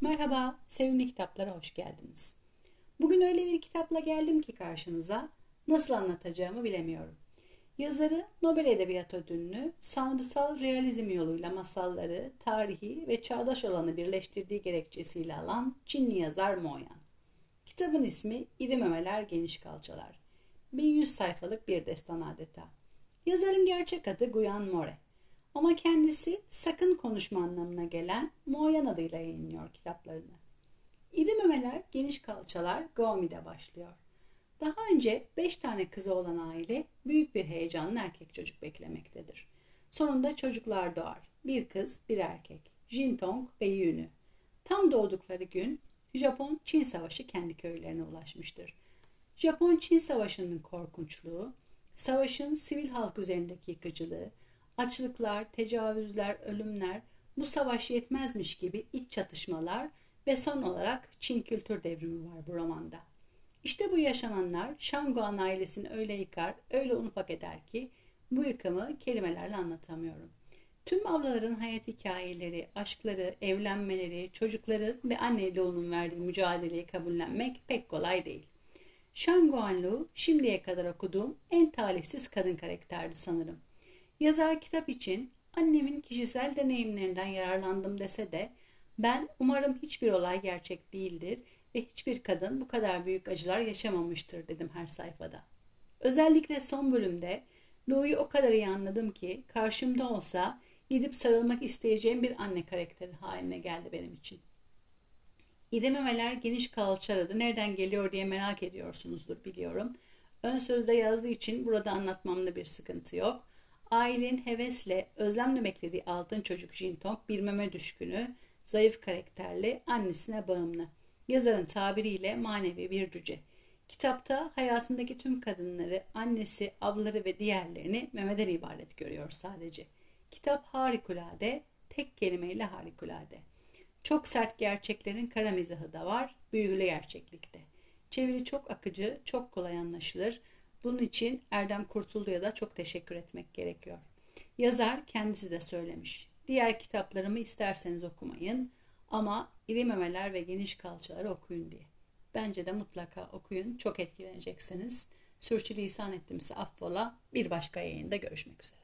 Merhaba, sevimli kitaplara hoş geldiniz. Bugün öyle bir kitapla geldim ki karşınıza nasıl anlatacağımı bilemiyorum. Yazarı Nobel Edebiyat Ödülünü sanrısal realizm yoluyla masalları, tarihi ve çağdaş olanı birleştirdiği gerekçesiyle alan Çinli yazar Mo Yan. Kitabın ismi İri Memeler Geniş Kalçalar. 1100 sayfalık bir destan adeta. Yazarın gerçek adı Guyan More. Ama kendisi sakın konuşma anlamına gelen Moyan adıyla yayınlıyor kitaplarını. İri memeler, geniş kalçalar Gaumi'de başlıyor. Daha önce 5 tane kızı olan aile büyük bir heyecanla erkek çocuk beklemektedir. Sonunda çocuklar doğar. Bir kız, bir erkek. Jintong ve Yunü. Tam doğdukları gün Japon-Çin savaşı kendi köylerine ulaşmıştır. Japon-Çin savaşının korkunçluğu, savaşın sivil halk üzerindeki yıkıcılığı, açlıklar, tecavüzler, ölümler, bu savaş yetmezmiş gibi iç çatışmalar ve son olarak Çin kültür devrimi var bu romanda. İşte bu yaşananlar Shanguan ailesini öyle yıkar, öyle unufak eder ki bu yıkımı kelimelerle anlatamıyorum. Tüm ablaların hayat hikayeleri, aşkları, evlenmeleri, çocukları ve anne onun verdiği mücadeleyi kabullenmek pek kolay değil. Shanguan Lu şimdiye kadar okuduğum en talihsiz kadın karakterdi sanırım. Yazar kitap için annemin kişisel deneyimlerinden yararlandım dese de ben umarım hiçbir olay gerçek değildir ve hiçbir kadın bu kadar büyük acılar yaşamamıştır dedim her sayfada. Özellikle son bölümde Lou'yu o kadar iyi anladım ki karşımda olsa gidip sarılmak isteyeceğim bir anne karakteri haline geldi benim için. İri memeler geniş kalça aradı nereden geliyor diye merak ediyorsunuzdur biliyorum. Ön sözde yazdığı için burada anlatmamda bir sıkıntı yok. Ailenin hevesle, özlemle beklediği altın çocuk Jintong bir meme düşkünü, zayıf karakterli, annesine bağımlı. Yazarın tabiriyle manevi bir cüce. Kitapta hayatındaki tüm kadınları, annesi, abları ve diğerlerini memeden ibaret görüyor sadece. Kitap harikulade, tek kelimeyle harikulade. Çok sert gerçeklerin kara mizahı da var, büyülü gerçeklikte. Çeviri çok akıcı, çok kolay anlaşılır. Bunun için Erdem Kurtuldu'ya da çok teşekkür etmek gerekiyor. Yazar kendisi de söylemiş. Diğer kitaplarımı isterseniz okumayın ama iri memeler ve geniş kalçaları okuyun diye. Bence de mutlaka okuyun. Çok etkileneceksiniz. Sürçülisan ettimse affola. Bir başka yayında görüşmek üzere.